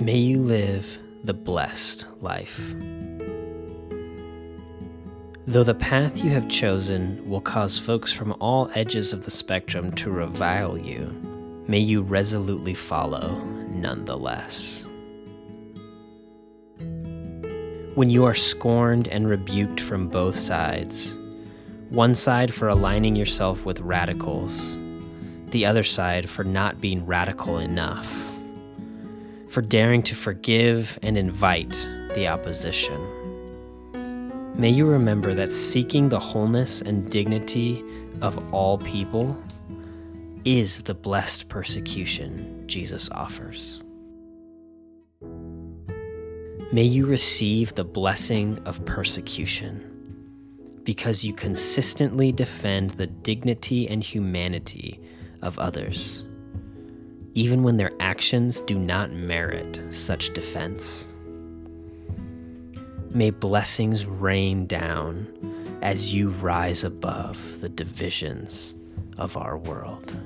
May you live the blessed life. Though the path you have chosen will cause folks from all edges of the spectrum to revile you, may you resolutely follow nonetheless. When you are scorned and rebuked from both sides, one side for aligning yourself with radicals, the other side for not being radical enough for daring to forgive and invite the opposition. May you remember that seeking the wholeness and dignity of all people is the blessed persecution Jesus offers. May you receive the blessing of persecution because you consistently defend the dignity and humanity of others even when their actions do not merit such defense. May blessings rain down as you rise above the divisions of our world.